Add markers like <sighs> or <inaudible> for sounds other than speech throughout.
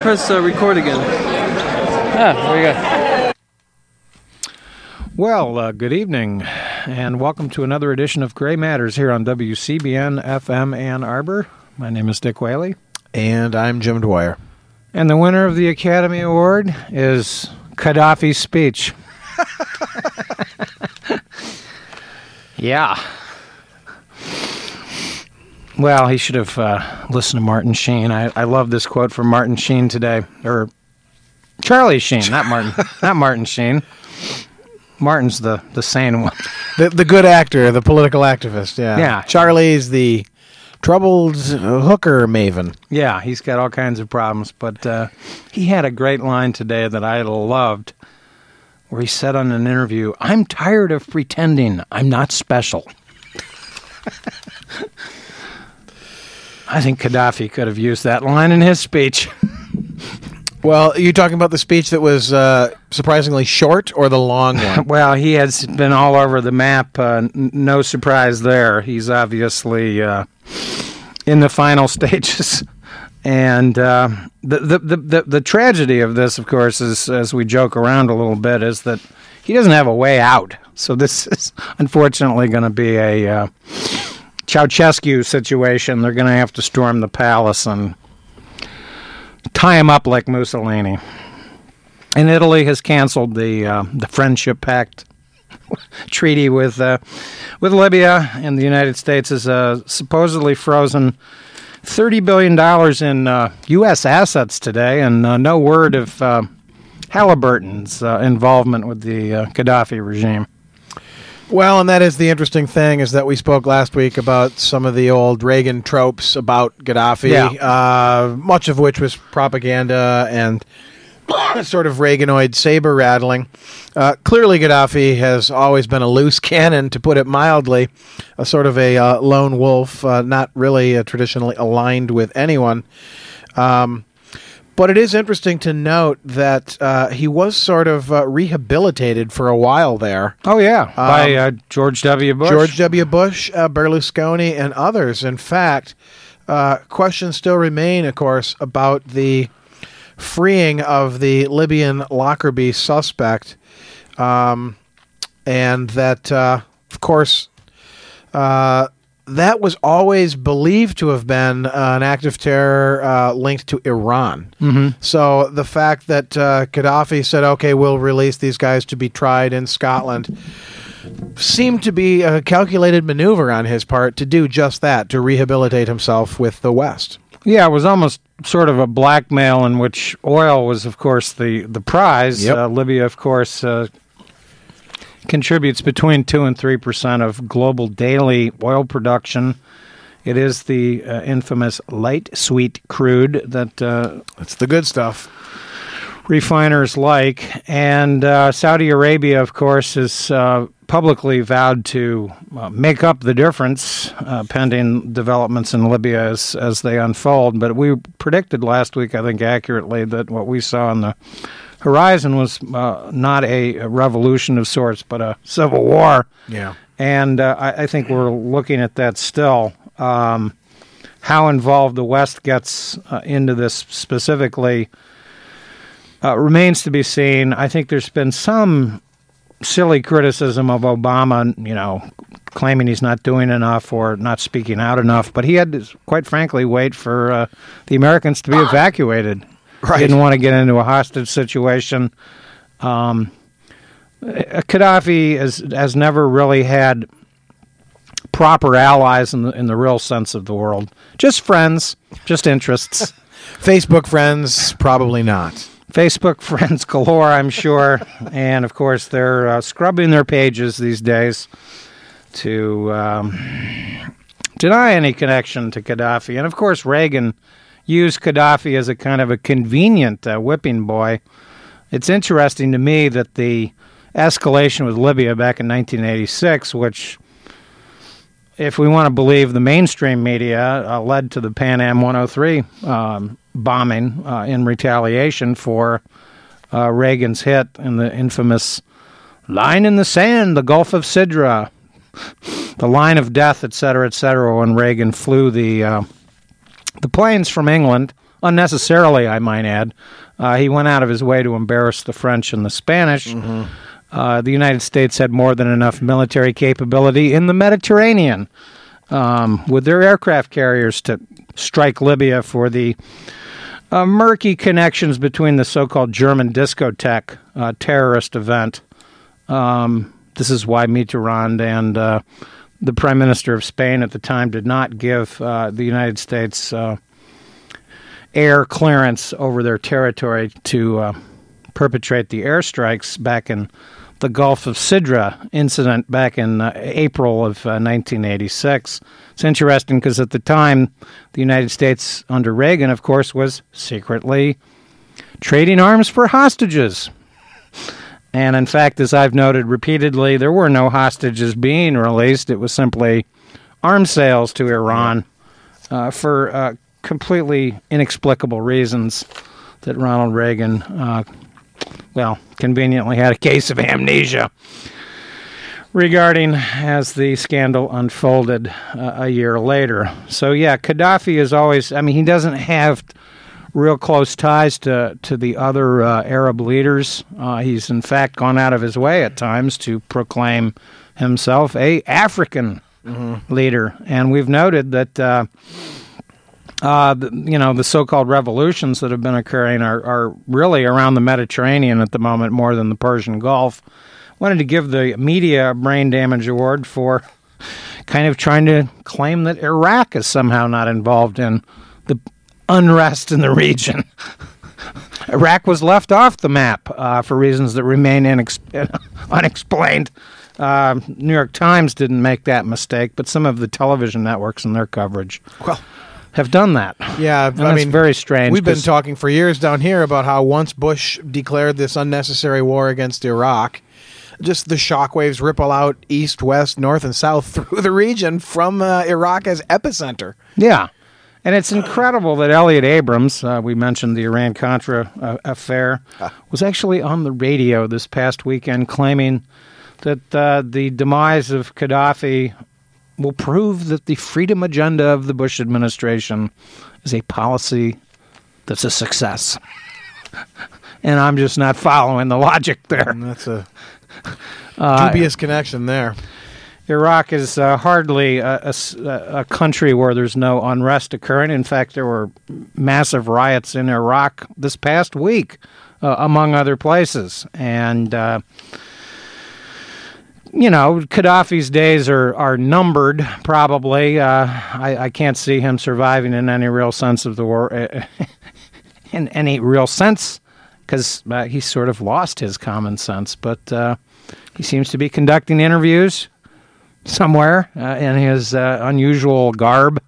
Press uh, record again. Ah, there we go. Well, uh, good evening, and welcome to another edition of Gray Matters here on WCBN FM Ann Arbor. My name is Dick Whaley, And I'm Jim Dwyer. and the winner of the Academy Award is Gaddafi's speech. <laughs> yeah. Well, he should have uh, listened to Martin Sheen. I, I love this quote from Martin Sheen today, or Charlie Sheen, not Martin, <laughs> not Martin Sheen. Martin's the the sane one. The, the good actor, the political activist, yeah. Yeah. Charlie's the troubled hooker maven. Yeah, he's got all kinds of problems, but uh, he had a great line today that I loved, where he said on an interview, "I'm tired of pretending I'm not special." <laughs> I think Gaddafi could have used that line in his speech. <laughs> Well, you talking about the speech that was uh, surprisingly short or the long <laughs> one? Well, he has been all over the map. Uh, n- no surprise there. He's obviously uh, in the final <laughs> stages. And uh, the, the, the, the, the tragedy of this, of course, is as we joke around a little bit, is that he doesn't have a way out. So this is unfortunately going to be a uh, Ceausescu situation. They're going to have to storm the palace and tie him up like Mussolini. And Italy has canceled the uh, the friendship pact <laughs> treaty with uh, with Libya, and the United States has uh, supposedly frozen thirty billion dollars in uh, U.S. assets today, and uh, no word of uh, Halliburton's uh, involvement with the uh, Gaddafi regime. Well, and that is the interesting thing is that we spoke last week about some of the old Reagan tropes about Gaddafi, Yeah. uh, much of which was propaganda and <coughs> sort of Reaganoid saber rattling. Uh, clearly, Gaddafi has always been a loose <laughs> cannon, to put it mildly, a sort of a uh, lone wolf, uh, not really uh, traditionally aligned with anyone. Um, but it is interesting to note that uh, he was sort of uh, rehabilitated for a while there. Oh yeah, by Um, uh, George W. Bush. George W. Bush, uh, Berlusconi, and others. In fact, uh, questions still remain, of course, about the freeing of the Libyan Lockerbie suspect, um, and that, uh, of course, uh, that was always believed to have been uh, an act of terror uh, linked to Iran. Mm-hmm. So the fact that uh, Gaddafi said, "Okay, we'll release these guys to be tried in Scotland," seemed to be a calculated maneuver on his part to do just that, to rehabilitate himself with the West. Yeah, it was almost sort of a blackmail in which oil was, of course, the the prize. Yep. Uh, Libya, of course, uh, contributes between two and three percent of global daily oil production. It is the uh, infamous light sweet crude that uh, That's the good stuff. refiners like. And uh, Saudi Arabia, of course, is uh, publicly vowed to uh, make up the difference uh, pending developments in Libya as, as they unfold. But we predicted last week, I think accurately, that what we saw in the horizon was uh, not a, a revolution of sorts, but a civil war. Yeah. And uh, I, I think we're looking at that still. Um, how involved the West gets uh, into this specifically uh, remains to be seen. I think there's been some silly criticism of Obama, you know, claiming he's not doing enough or not speaking out enough, but he had to, quite frankly, wait for uh, the Americans to be evacuated. Right. He didn't want to get into a hostage situation. Um, Gaddafi has, has never really had proper allies in the, in the real sense of the world. Just friends, just interests. <laughs> Facebook friends, probably not. Facebook friends galore, I'm sure. and of course, they're uh, scrubbing their pages these days to um, deny any connection to Gaddafi. And of course, Reagan used Gaddafi as a kind of a convenient uh, whipping boy. It's interesting to me that the escalation with Libya back in 1986, which if we want to believe the mainstream media, uh, led to the Pan Am 103 um, bombing uh, in retaliation for uh, Reagan's hit in the infamous line in the sand, the Gulf of Sidra, <laughs> the line of death, et cetera, et cetera, when Reagan flew the uh, the planes from England unnecessarily, I might add. Uh, he went out of his way to embarrass the French and the Spanish. Uh, the United States had more than enough military capability in the Mediterranean um, with their aircraft carriers to strike Libya for the uh, murky connections between the so-called German discotheque uh, terrorist event. Um, this is why Mitterrand and uh, the Prime Minister of Spain at the time did not give uh, the United States uh, air clearance over their territory to uh, perpetrate the airstrikes back in the Gulf of Sidra incident back in uh, April of uh, 1986. It's interesting because at the time, the United States under Reagan, of course, was secretly trading arms for hostages. And in fact, as I've noted repeatedly, there were no hostages being released. It was simply arms sales to Iran uh, for uh, completely inexplicable reasons that Ronald Reagan, uh, well, conveniently had a case of amnesia regarding as the scandal unfolded uh, a year later. So, yeah, Gaddafi is always, I mean, he doesn't have real close ties to, to the other uh, Arab leaders. Uh, he's, in fact, gone out of his way at times to proclaim himself a African leader. And we've noted that. Uh, uh, the, you know, the so-called revolutions that have been occurring are, are really around the Mediterranean at the moment more than the Persian Gulf. Wanted to give the media a brain damage award for <laughs> kind of trying to claim that Iraq is somehow not involved in the unrest in the region. <laughs> Iraq was left off the map uh, for reasons that remain inex- <laughs> unexplained. Uh, New York Times didn't make that mistake, but some of the television networks in their coverage Well, have done that. yeah, And I that's mean, very strange. We've been talking for years down here about how once Bush declared this unnecessary war against Iraq, just the shockwaves ripple out east, west, north, and south <laughs> through the region from uh, Iraq as epicenter. Yeah. And it's incredible that Elliott Abrams, uh, we mentioned the Iran Contra uh, affair, was actually on the radio this past weekend claiming that uh, the demise of Gaddafi will prove that the freedom agenda of the Bush administration is a policy that's a success. <laughs> and I'm just not following the logic there. And that's a <laughs> Uh, dubious connection there. Iraq is uh, hardly a country where there's no unrest occurring. In fact, there were massive riots in Iraq this past week, uh, among other places. And, uh, you know, Gaddafi's days are, are numbered, probably. Uh, I, I can't see him surviving in any real sense of the word, <laughs> in any real sense, because uh, he's sort of lost his common sense. But uh, he seems to be conducting interviews somewhere uh, in his uh, unusual garb.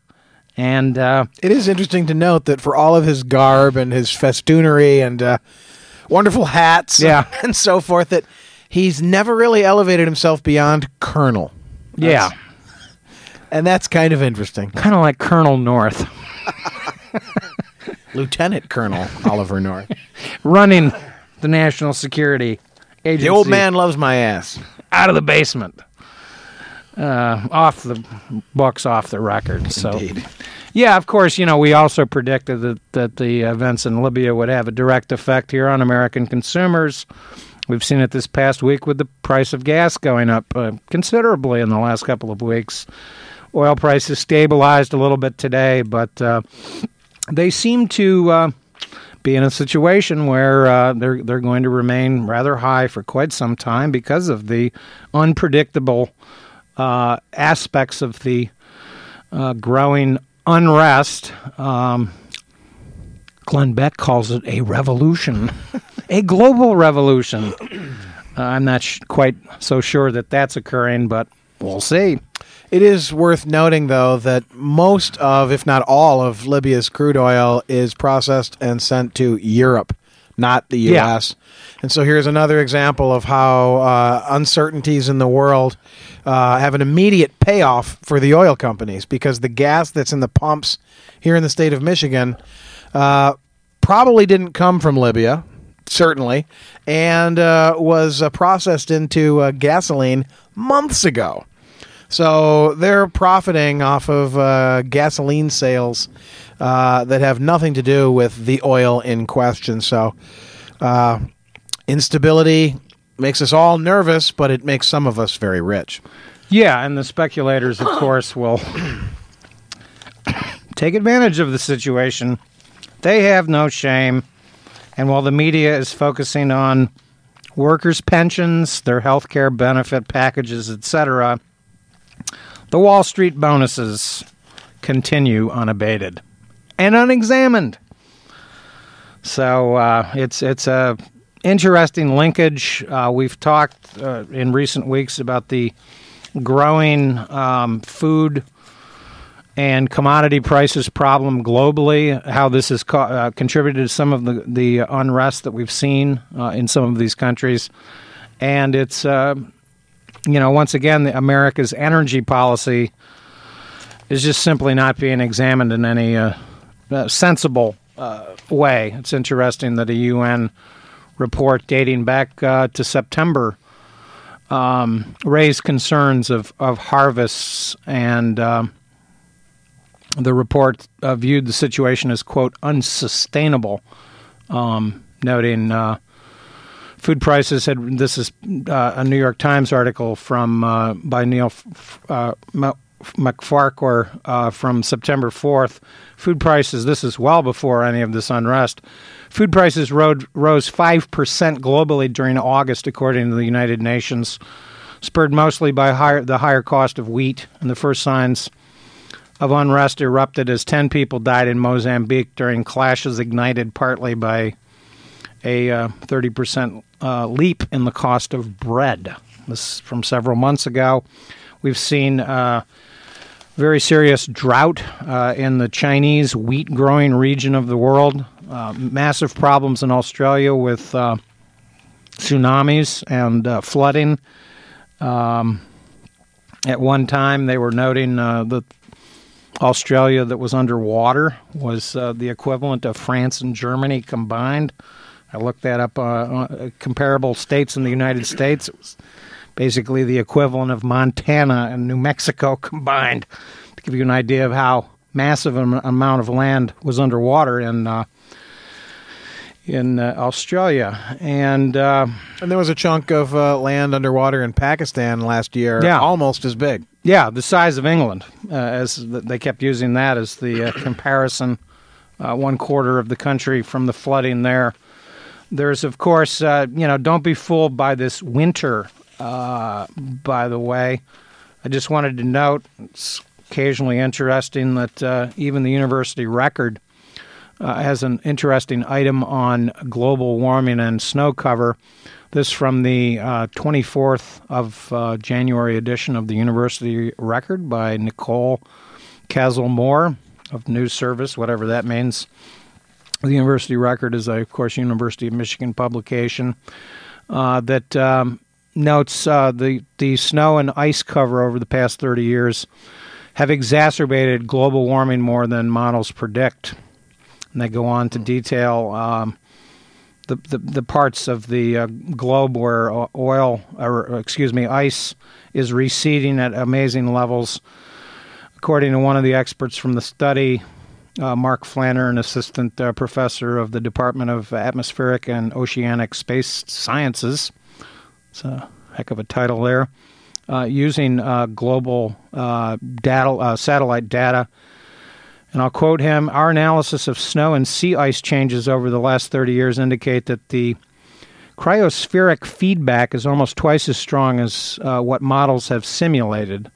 And uh, It is interesting to note that for all of his garb and his festoonery and uh, wonderful hats Yeah. <laughs> and so forth, that he's never really elevated himself beyond colonel. yeah, And that's kind of interesting. kind of like Colonel North <laughs> Lieutenant Colonel Oliver North. <laughs> running the National Security Agency. The old man loves my ass. out of the basement, uh, off the books, off the record. So, Indeed. yeah, of course, you know we also predicted that that the events in Libya would have a direct effect here on American consumers. We've seen it this past week with the price of gas going up uh, considerably in the last couple of weeks. Oil prices stabilized a little bit today, but uh, they seem to uh, be in a situation where uh, they're they're going to remain rather high for quite some time because of the unpredictable uh, aspects of the uh, growing unrest. Um, Glenn Beck calls it a revolution, a global revolution. <clears throat> Uh, I'm not sh- quite so sure that that's occurring, but we'll see. It is worth noting, though, that most of, if not all, of Libya's crude oil is processed and sent to Europe, not the Yeah. U.S. And so here's another example of how uh, uncertainties in the world uh, have an immediate payoff for the oil companies because the gas that's in the pumps here in the state of Michigan uh, probably didn't come from Libya, certainly, and uh, was uh, processed into uh, gasoline months ago. So they're profiting off of uh, gasoline sales uh, that have nothing to do with the oil in question. So uh, instability makes us all nervous, but it makes some of us very rich. Yeah, and the speculators, of course, will <coughs> take advantage of the situation. They have no shame. And while the media is focusing on workers' pensions, their health care benefit packages, etc., the Wall Street bonuses continue unabated and unexamined. So uh, it's it's a interesting linkage. Uh, we've talked uh, in recent weeks about the growing um, food and commodity prices problem globally, how this has co- uh, contributed to some of the, the unrest that we've seen uh, in some of these countries. And it's, uh, you know, once again, America's energy policy is just simply not being examined in any uh, uh, sensible uh, way. It's interesting that a UN report dating back to September um, raised concerns of, of harvests and um, the report uh, viewed the situation as quote unsustainable, um, noting uh, food prices had. This is uh, a New York Times article from uh, by Neil uh, MacFarquhar uh, from September fourth. Food prices. This is well before any of this unrest. Food prices rose five percent globally during August, according to the United Nations, spurred mostly by higher, the higher cost of wheat and the first signs of unrest erupted as 10 people died in Mozambique during clashes ignited partly by a uh, 30% uh, leap in the cost of bread. This from several months ago. We've seen uh, very serious drought uh, in the Chinese wheat growing region of the world, uh, massive problems in Australia with uh, tsunamis and flooding. Um, at one time, they were noting that Australia that was underwater was uh, the equivalent of France and Germany combined. I looked that up. Uh, uh, comparable states in the United States. It was basically the equivalent of Montana and New Mexico <laughs> combined. To give you an idea of how massive an amount of land was underwater in uh, in uh, Australia, and uh, and there was a chunk of uh, land underwater in Pakistan last year, yeah. almost as big. Yeah, the size of England, uh, as they kept using that as the uh, comparison. Uh, one quarter of the country from the flooding there. There's, of course, you know, don't be fooled by this winter. by the way, I just wanted to note it's occasionally interesting that even the university record uh, has an interesting item on global warming and snow cover. This from the uh, 24th of uh, January edition of the University Record by Nicole Casal Moore of News Service, whatever that means. The University Record is, a, of course, University of Michigan publication uh, that um, notes uh, the the snow and ice cover over the past 30 years have exacerbated global warming more than models predict and they go on to detail um, the, the, the parts of the uh, globe where oil, or excuse me, ice is receding at amazing levels. According to one of the experts from the study, uh, Mark Flanner, an assistant uh, professor of the Department of Atmospheric and Oceanic Space Sciences, it's a heck of a title there, uh, using uh, global uh, data, satellite data. And I'll quote him Our analysis of snow and sea ice changes over the last 30 years indicate that the cryospheric feedback is almost twice as strong as uh, what models have simulated.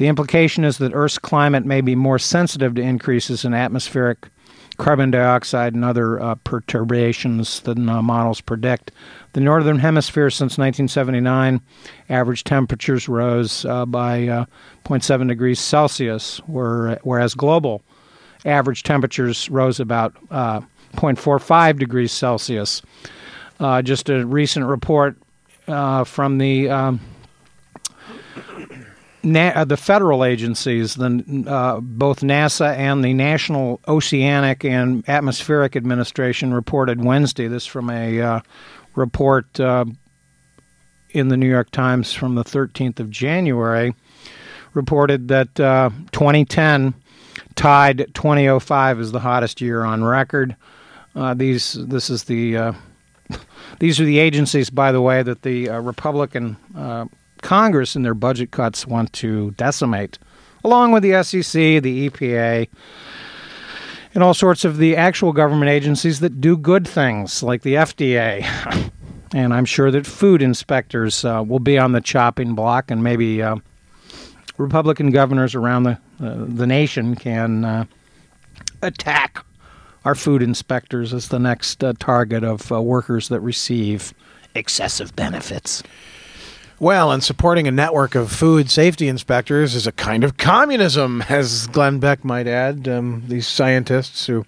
The implication is that Earth's climate may be more sensitive to increases in atmospheric carbon dioxide and other uh, perturbations than uh, models predict. The northern hemisphere since 1979 average temperatures rose uh, by uh, 0.7 degrees Celsius, whereas global average temperatures rose about uh, 0.45 degrees Celsius. Uh, just a recent report from the um, Na- uh, the federal agencies, the, uh, both NASA and the National Oceanic and Atmospheric Administration, reported Wednesday. This from a uh, report uh, in the New York Times from the 13th of January reported that uh, 2010 tied 2005 as the hottest year on record. Uh, these this is the <laughs> these are the agencies, by the way, that the Republican Congress in their budget cuts want to decimate, along with the SEC, the EPA, and all sorts of the actual government agencies that do good things, like the FDA. <laughs> and I'm sure that food inspectors uh, will be on the chopping block, and maybe uh, Republican governors around the uh, the nation can uh, attack our food inspectors as the next uh, target of uh, workers that receive excessive benefits. Well, and supporting a network of food safety inspectors is a kind of communism, <laughs> as Glenn Beck might add. Um, these scientists who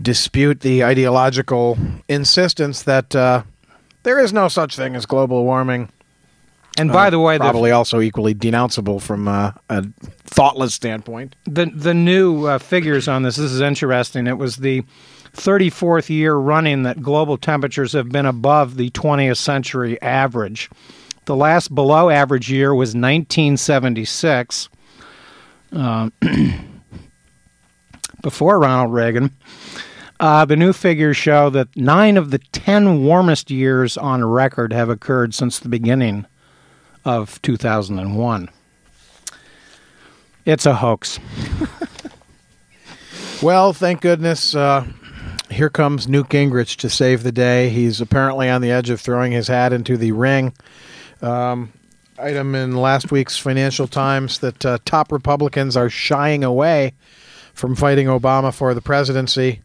dispute the ideological insistence that uh, there is no such thing as global warming. And by Uh, the way, the, probably also equally denounceable from uh, a thoughtless standpoint. the the new uh, figures on this. This is interesting. It was the 34th year running that global temperatures have been above the 20th century average. The last below average year was 1976, uh, <clears throat> before Ronald Reagan. Uh, the new figures show that nine of the 10 warmest years on record have occurred since the beginning of 2001. It's a hoax. <laughs> Well, thank goodness. Uh, here comes Newt Gingrich to save the day. He's apparently on the edge of throwing his hat into the ring. Um, item in last week's Financial Times that uh, top Republicans are shying away from fighting Obama for the presidency.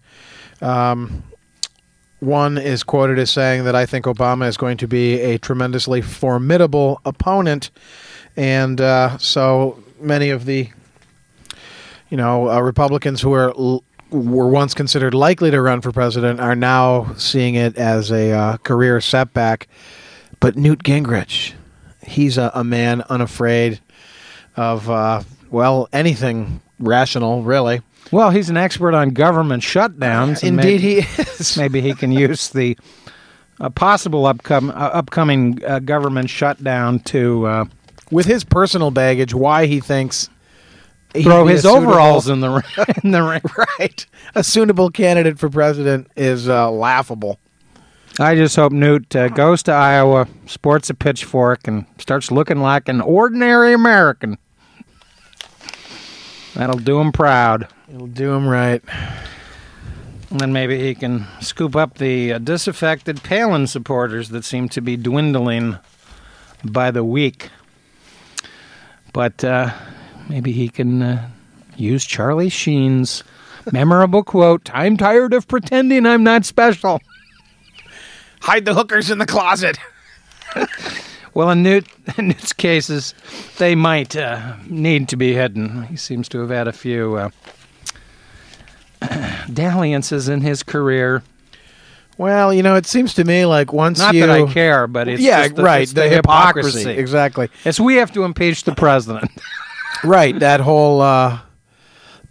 Um, one is quoted as saying that I think Obama is going to be a tremendously formidable opponent, and uh, so many of the you know, uh, Republicans who are l- were once considered likely to run for president are now seeing it as a uh, career setback. But Newt Gingrich, he's a, a man unafraid of uh, well anything rational, really. Well, he's an expert on government shutdowns. Indeed, maybe, he <laughs> is. maybe he can use the uh, possible upcom- uh, upcoming uh, government shutdown to uh, With his personal baggage, why he thinks throw his suitable- overalls in the <laughs> in the ring. <laughs> right. A suitable candidate for president is uh, laughable. I just hope Newt uh, goes to Iowa, sports a pitchfork, and starts looking like an ordinary American. That'll do him proud. It'll do him right. And then maybe he can scoop up the uh, disaffected Palin supporters that seem to be dwindling by the week. But uh, maybe he can uh, use Charlie Sheen's memorable quote I'm tired of pretending I'm not special. Hide the hookers in the closet. <laughs> Well, in, Newt, in Newt's cases, they might uh, need to be hidden. He seems to have had a few uh, <clears throat> dalliances in his career. Well, you know, it seems to me like once Not you that I care, but it's yeah, just the, right. it's the, the, hypocrisy. exactly. It's we have to impeach the president. <laughs> Right, that whole uh,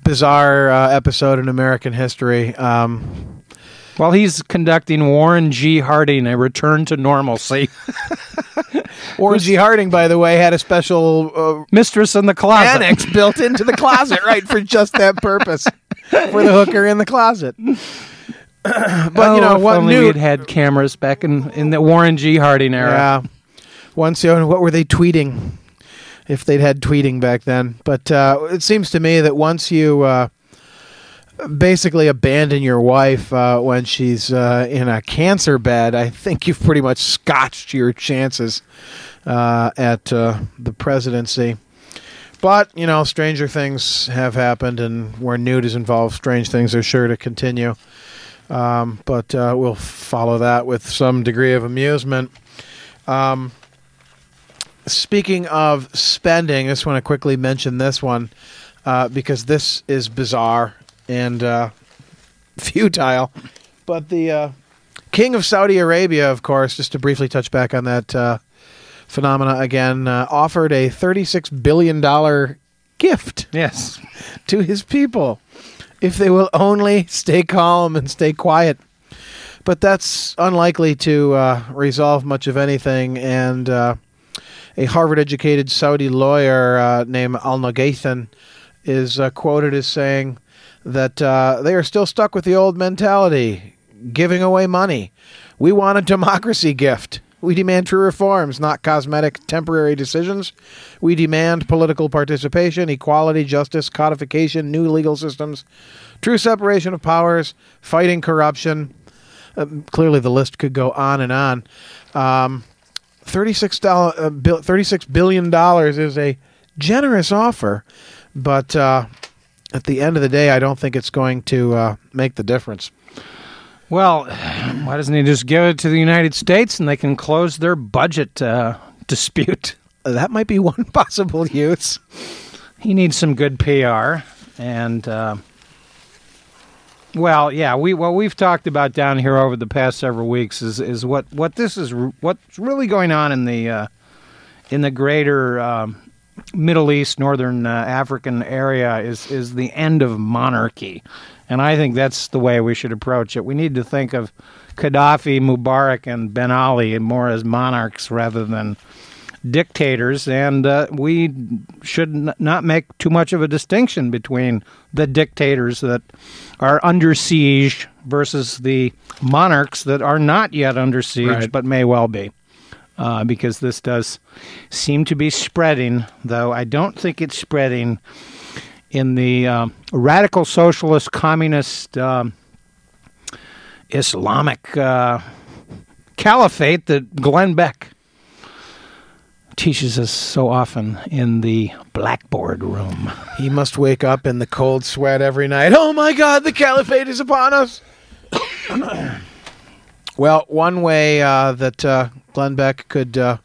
bizarre uh, episode in American history. Um, While he's conducting Warren G. Harding a return to normalcy, <laughs> Warren G. Harding, by the way, had a special uh, mistress in the closet. annex built into the closet, right, for just that purpose, for the hooker in the closet. <clears throat> but oh, you know if what? only Newt, we'd had cameras back in, in the Warren G. Harding era. yeah. Once, you know, what were they tweeting? If they'd had tweeting back then, but uh, it seems to me that once you uh, basically abandon your wife uh, when she's uh, in a cancer bed, I think you've pretty much scotched your chances uh, at uh, the presidency. But you know, stranger things have happened, and where Newt is involved, strange things are sure to continue. Um, but uh, we'll follow that with some degree of amusement. Um, speaking of spending, I just want to quickly mention this one uh, because this is bizarre and uh, <laughs> futile. But the uh, King of Saudi Arabia, of course, just to briefly touch back on that uh, phenomena again, uh, offered a $36 billion gift Yes. <laughs> to his people if they will only stay calm and stay quiet. But that's unlikely to uh, resolve much of anything, and uh, a Harvard educated Saudi lawyer uh, named Al Naghathan is uh, quoted as saying that uh, they are still stuck with the old mentality, giving away money. We want a democracy gift. We demand true reforms, not cosmetic temporary decisions. We demand political participation, equality, justice, codification, new legal systems, true separation of powers, fighting corruption. Uh, clearly, the list could go on and on. Um, $36, uh, $36 billion is a generous offer, but uh, at the end of the day, I don't think it's going to uh, make the difference. Well, <sighs> why doesn't he just give it to the United States and they can close their budget uh, dispute? That might be <laughs> one possible use. He needs some good PR, and uh, well, yeah, we what we've talked about down here over the past several weeks is is what what this is what's really going on in the uh, in the greater um, Middle East, Northern uh, African area is is the end of monarchy, and I think that's the way we should approach it. We need to think of Gaddafi, Mubarak, and Ben Ali more as monarchs rather than dictators, and uh, we should n- not make too much of a distinction between the dictators that are under siege versus the monarchs that are not yet under siege Right. but may well be. Uh, because this does seem to be spreading, though I don't think it's spreading in the um radical socialist, communist, um, Islamic uh, caliphate that Glenn Beck teaches us so often in the blackboard room. He must wake up in the cold sweat every night. Oh my God, the caliphate is upon us. <coughs> well, one way uh, that uh, Glenn Beck could uh,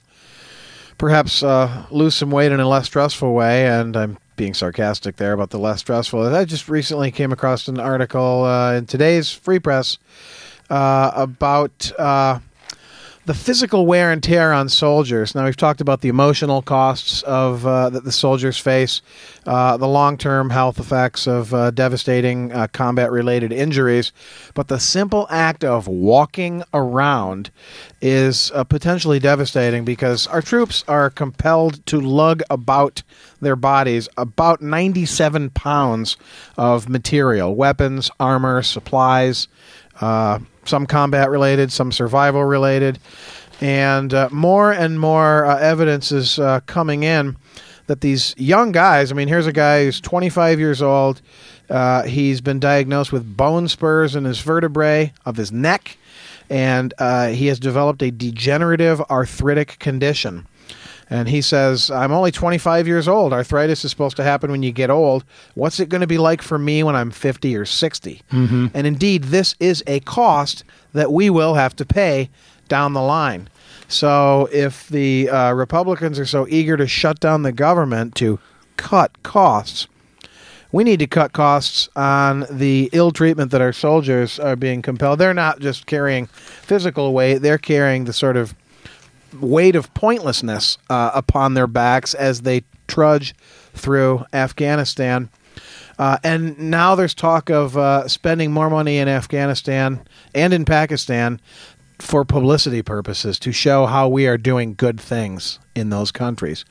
perhaps uh, lose some weight in a less stressful way, and I'm being sarcastic there about the less stressful. I just recently came across an article uh, in today's Free Press uh, about uh, the physical wear and tear on soldiers. Now we've talked about the emotional costs of uh, that the soldiers face, uh, the long-term health effects of uh, devastating uh, combat-related injuries, but the simple act of walking around is uh, potentially devastating because our troops are compelled to lug about their bodies about 97 pounds of material, weapons, armor, supplies. Uh, some combat related, some survival related, and uh, more and more uh, evidence is uh, coming in that these young guys. I mean, here's a guy who's 25 years old. Uh, he's been diagnosed with bone spurs in his vertebrae of his neck, and uh, he has developed a degenerative arthritic condition. And he says, I'm only 25 years old. Arthritis is supposed to happen when you get old. What's it going to be like for me when I'm 50 or 60? Mm-hmm. And indeed, this is a cost that we will have to pay down the line. So if the uh, Republicans are so eager to shut down the government to cut costs, we need to cut costs on the ill treatment that our soldiers are being compelled. They're not just carrying physical weight, they're carrying the sort of weight of pointlessness uh, upon their backs as they trudge through Afghanistan. Uh, and now there's talk of uh, spending more money in Afghanistan and in Pakistan for publicity purposes to show how we are doing good things in those countries.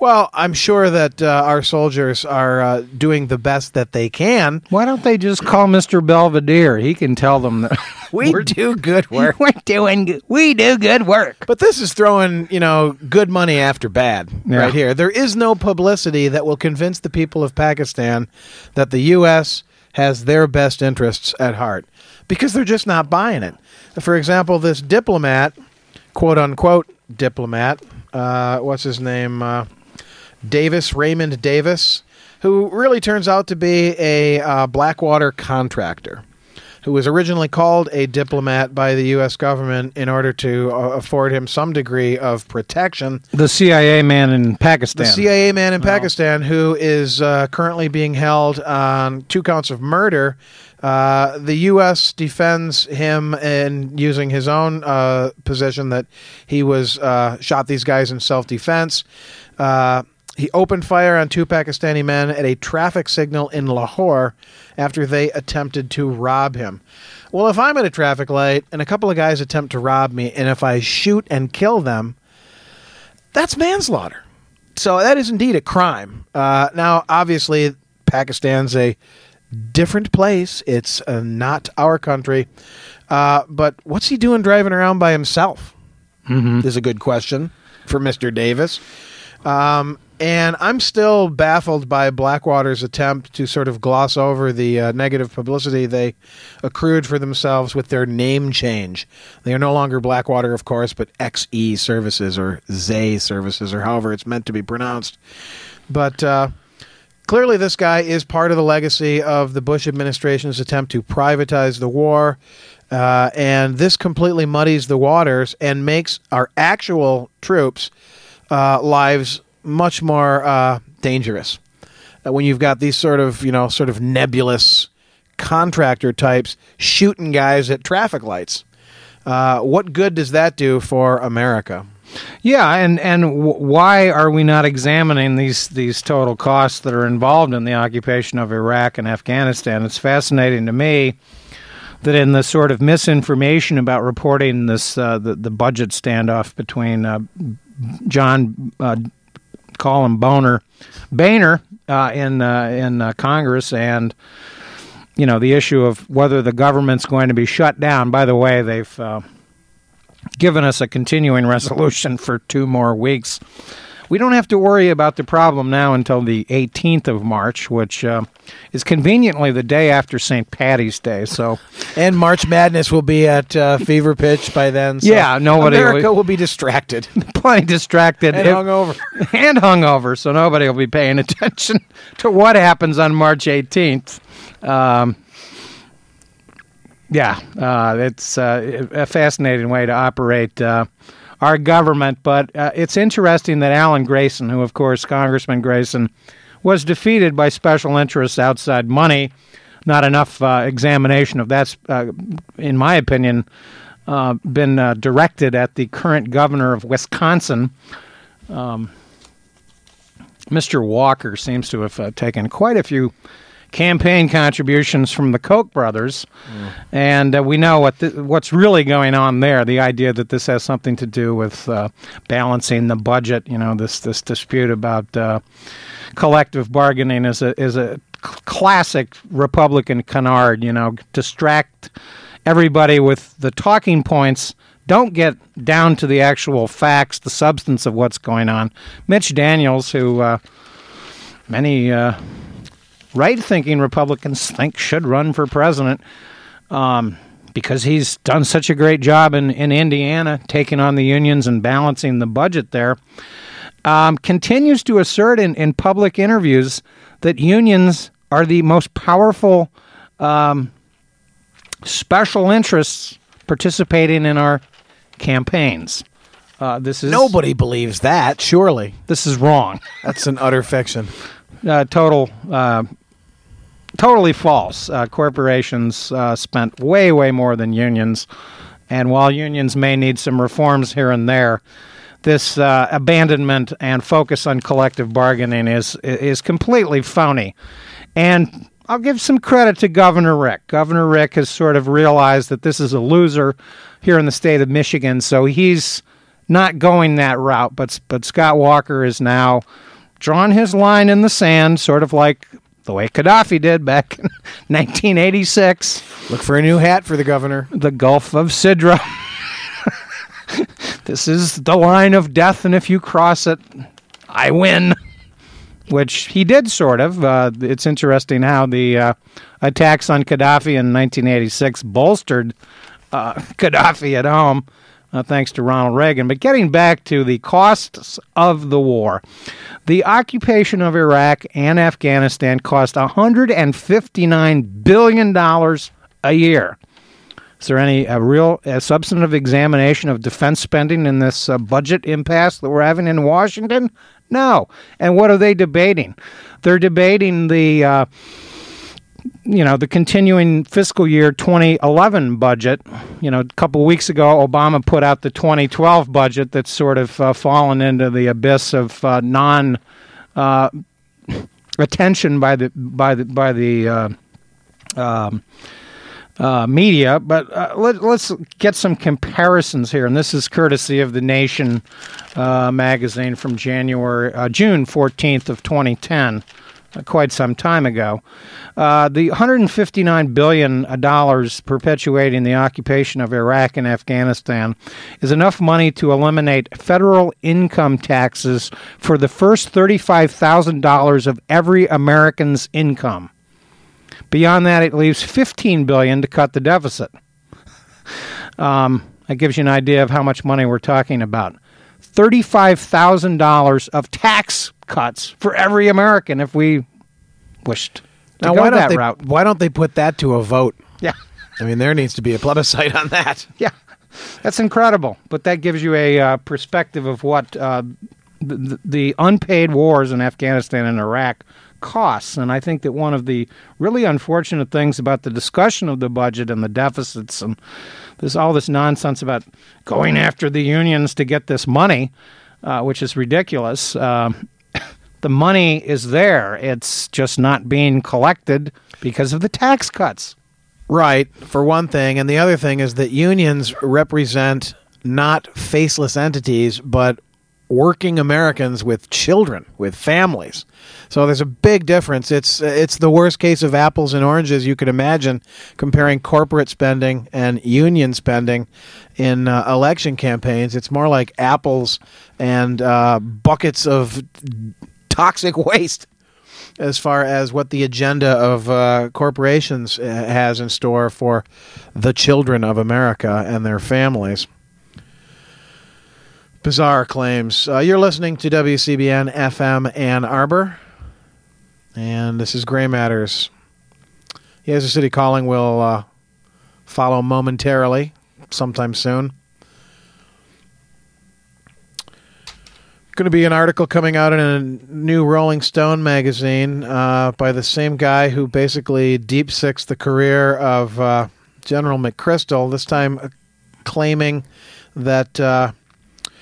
Well, I'm sure that uh, our soldiers are uh, doing the best that they can. Why don't they just call Mr. Belvedere? He can tell them that <laughs> We do good work. <laughs> we're doing. We do good work. But this is throwing, you know, good money after bad Yeah. right here. There is no publicity that will convince the people of Pakistan that the U.S. has their best interests at heart because they're just not buying it. For example, this diplomat, quote unquote diplomat, uh, what's his name? Uh, Davis, Raymond Davis, who really turns out to be a uh, Blackwater contractor who was originally called a diplomat by the U.S. government in order to uh, afford him some degree of protection. The CIA man in Pakistan. The CIA man in Pakistan, who is uh, currently being held on two counts of murder. Uh, the U.S. defends him in using his own uh, position that he was uh, shot these guys in self-defense. Uh, he opened fire on two Pakistani men at a traffic signal in Lahore after they attempted to rob him. Well, if I'm at a traffic light and a couple of guys attempt to rob me, and if I shoot and kill them, that's manslaughter. So that is indeed a crime. Uh, now, obviously, Pakistan's a different place. It's uh, not our country. Uh, but what's he doing driving around by himself? Mm-hmm. Is a good question for Mr. Davis. Um, and I'm still baffled by Blackwater's attempt to sort of gloss over the uh, negative publicity they accrued for themselves with their name change. They are no longer Blackwater, of course, but XE Services or Zay Services or however it's meant to be pronounced. But uh, clearly, this guy is part of the legacy of the Bush administration's attempt to privatize the war. Uh, and this completely muddies the waters and makes our actual troops' uh, lives much more uh, dangerous. Uh, when you've got these sort of, you know, sort of nebulous contractor types shooting guys at traffic lights. Uh, what good does that do for America? Yeah, and and why are we not examining these these total costs that are involved in the occupation of Iraq and Afghanistan? It's fascinating to me that in the sort of misinformation about reporting this uh, the the budget standoff between uh, John uh, him Boner Boehner uh, in uh, in uh, Congress and you know the issue of whether the government's going to be shut down. By the way, they've given us a continuing resolution for two more weeks. We don't have to worry about the problem now until the 18th of March, which uh, is conveniently the day after St. Patty's Day. So, <laughs> and March Madness will be at uh, fever pitch by then. So yeah, nobody America will, will be distracted, <laughs> plenty distracted, and hungover, <laughs> and hungover. So nobody will be paying attention to what happens on March 18th. Um, yeah, uh, it's uh, a fascinating way to operate uh, our government. But uh, it's interesting that Alan Grayson, who, of course, Congressman Grayson, was defeated by special interests outside money. Not enough uh, examination of that's, uh, in my opinion, been directed at the current governor of Wisconsin. Um, Mr. Walker seems to have taken quite a few campaign contributions from the Koch brothers, mm. and uh, we know what th- what's really going on there. The idea that this has something to do with uh, balancing the budget. You know, this this dispute about uh, collective bargaining is a is a classic Republican canard. You know, distract everybody with the talking points. Don't get down to the actual facts, the substance of what's going on. Mitch Daniels, who uh, many uh, right thinking Republicans think should run for president um, because he's done such a great job in, in Indiana, taking on the unions and balancing the budget there, um, continues to assert in, in public interviews that unions are the most powerful um, special interests participating in our campaigns. Uh, this is nobody believes that. Surely, this is wrong. That's an utter fiction. Uh, total uh, totally false. Uh, corporations uh, spent way, way more than unions. And while unions may need some reforms here and there, this uh, abandonment and focus on collective bargaining is is completely phony. And I'll give some credit to Governor Rick. Governor Rick has sort of realized that this is a loser here in the state of Michigan, so he's not going that route. But but Scott Walker is now drawn his line in the sand, sort of like the way Gaddafi did back in <laughs> 1986. Look for a new hat for the governor. The Gulf of Sidra. <laughs> this is the line of death, and if you cross it, I win. Which he did, sort of. Uh, it's interesting how the uh, attacks on Gaddafi in 1986 bolstered uh, <laughs> Gaddafi at home uh, thanks to Ronald Reagan. But getting back to the costs of the war, the occupation of Iraq and Afghanistan cost $159 billion a year. Is there any a real a substantive examination of defense spending in this uh, budget impasse that we're having in Washington? No. And what are they debating? They're debating the. You know, the continuing fiscal year 2011 budget. You know, a couple weeks ago, Obama put out the 2012 budget that's sort of uh, fallen into the abyss of uh, non uh, attention by the by the by the uh, um, uh, media. But uh, let, us get some comparisons here, and this is courtesy of the Nation magazine from January, June fourteenth of twenty ten quite some time ago. Uh, the 159 billion dollars perpetuating the occupation of Iraq and Afghanistan is enough money to eliminate federal income taxes for the first $35,000 of every American's income. Beyond that, it leaves 15 billion to cut the deficit. Um, that gives you an idea of how much money we're talking about. $35,000 of tax cuts for every American if we wished to now, go why don't that they, route. Why don't they put that to a vote? Yeah. I mean, there needs to be a plebiscite on that. <laughs> Yeah. That's incredible. But that gives you a uh, perspective of what uh, the, the unpaid wars in Afghanistan and Iraq costs. And I think that one of the really unfortunate things about the discussion of the budget and the deficits and there's all this nonsense about going after the unions to get this money, uh, which is ridiculous. Uh, the money is there. It's just not being collected because of the tax cuts. Right, for one thing. And the other thing is that unions represent not faceless entities, but working Americans with children, with families. So there's a big difference. It's it's the worst case of apples and oranges you could imagine comparing corporate spending and union spending in uh, election campaigns. It's more like apples and uh, buckets of toxic waste as far as what the agenda of uh, corporations uh, has in store for the children of America and their families. Bizarre claims. Uh, you're listening to WCBN FM Ann Arbor, and this is Gray Matters. Yes, City Calling will uh, follow momentarily, sometime soon. Going to be an article coming out in a new Rolling Stone magazine uh, by the same guy who basically deep six the career of uh, General McChrystal. This time, uh, claiming that uh,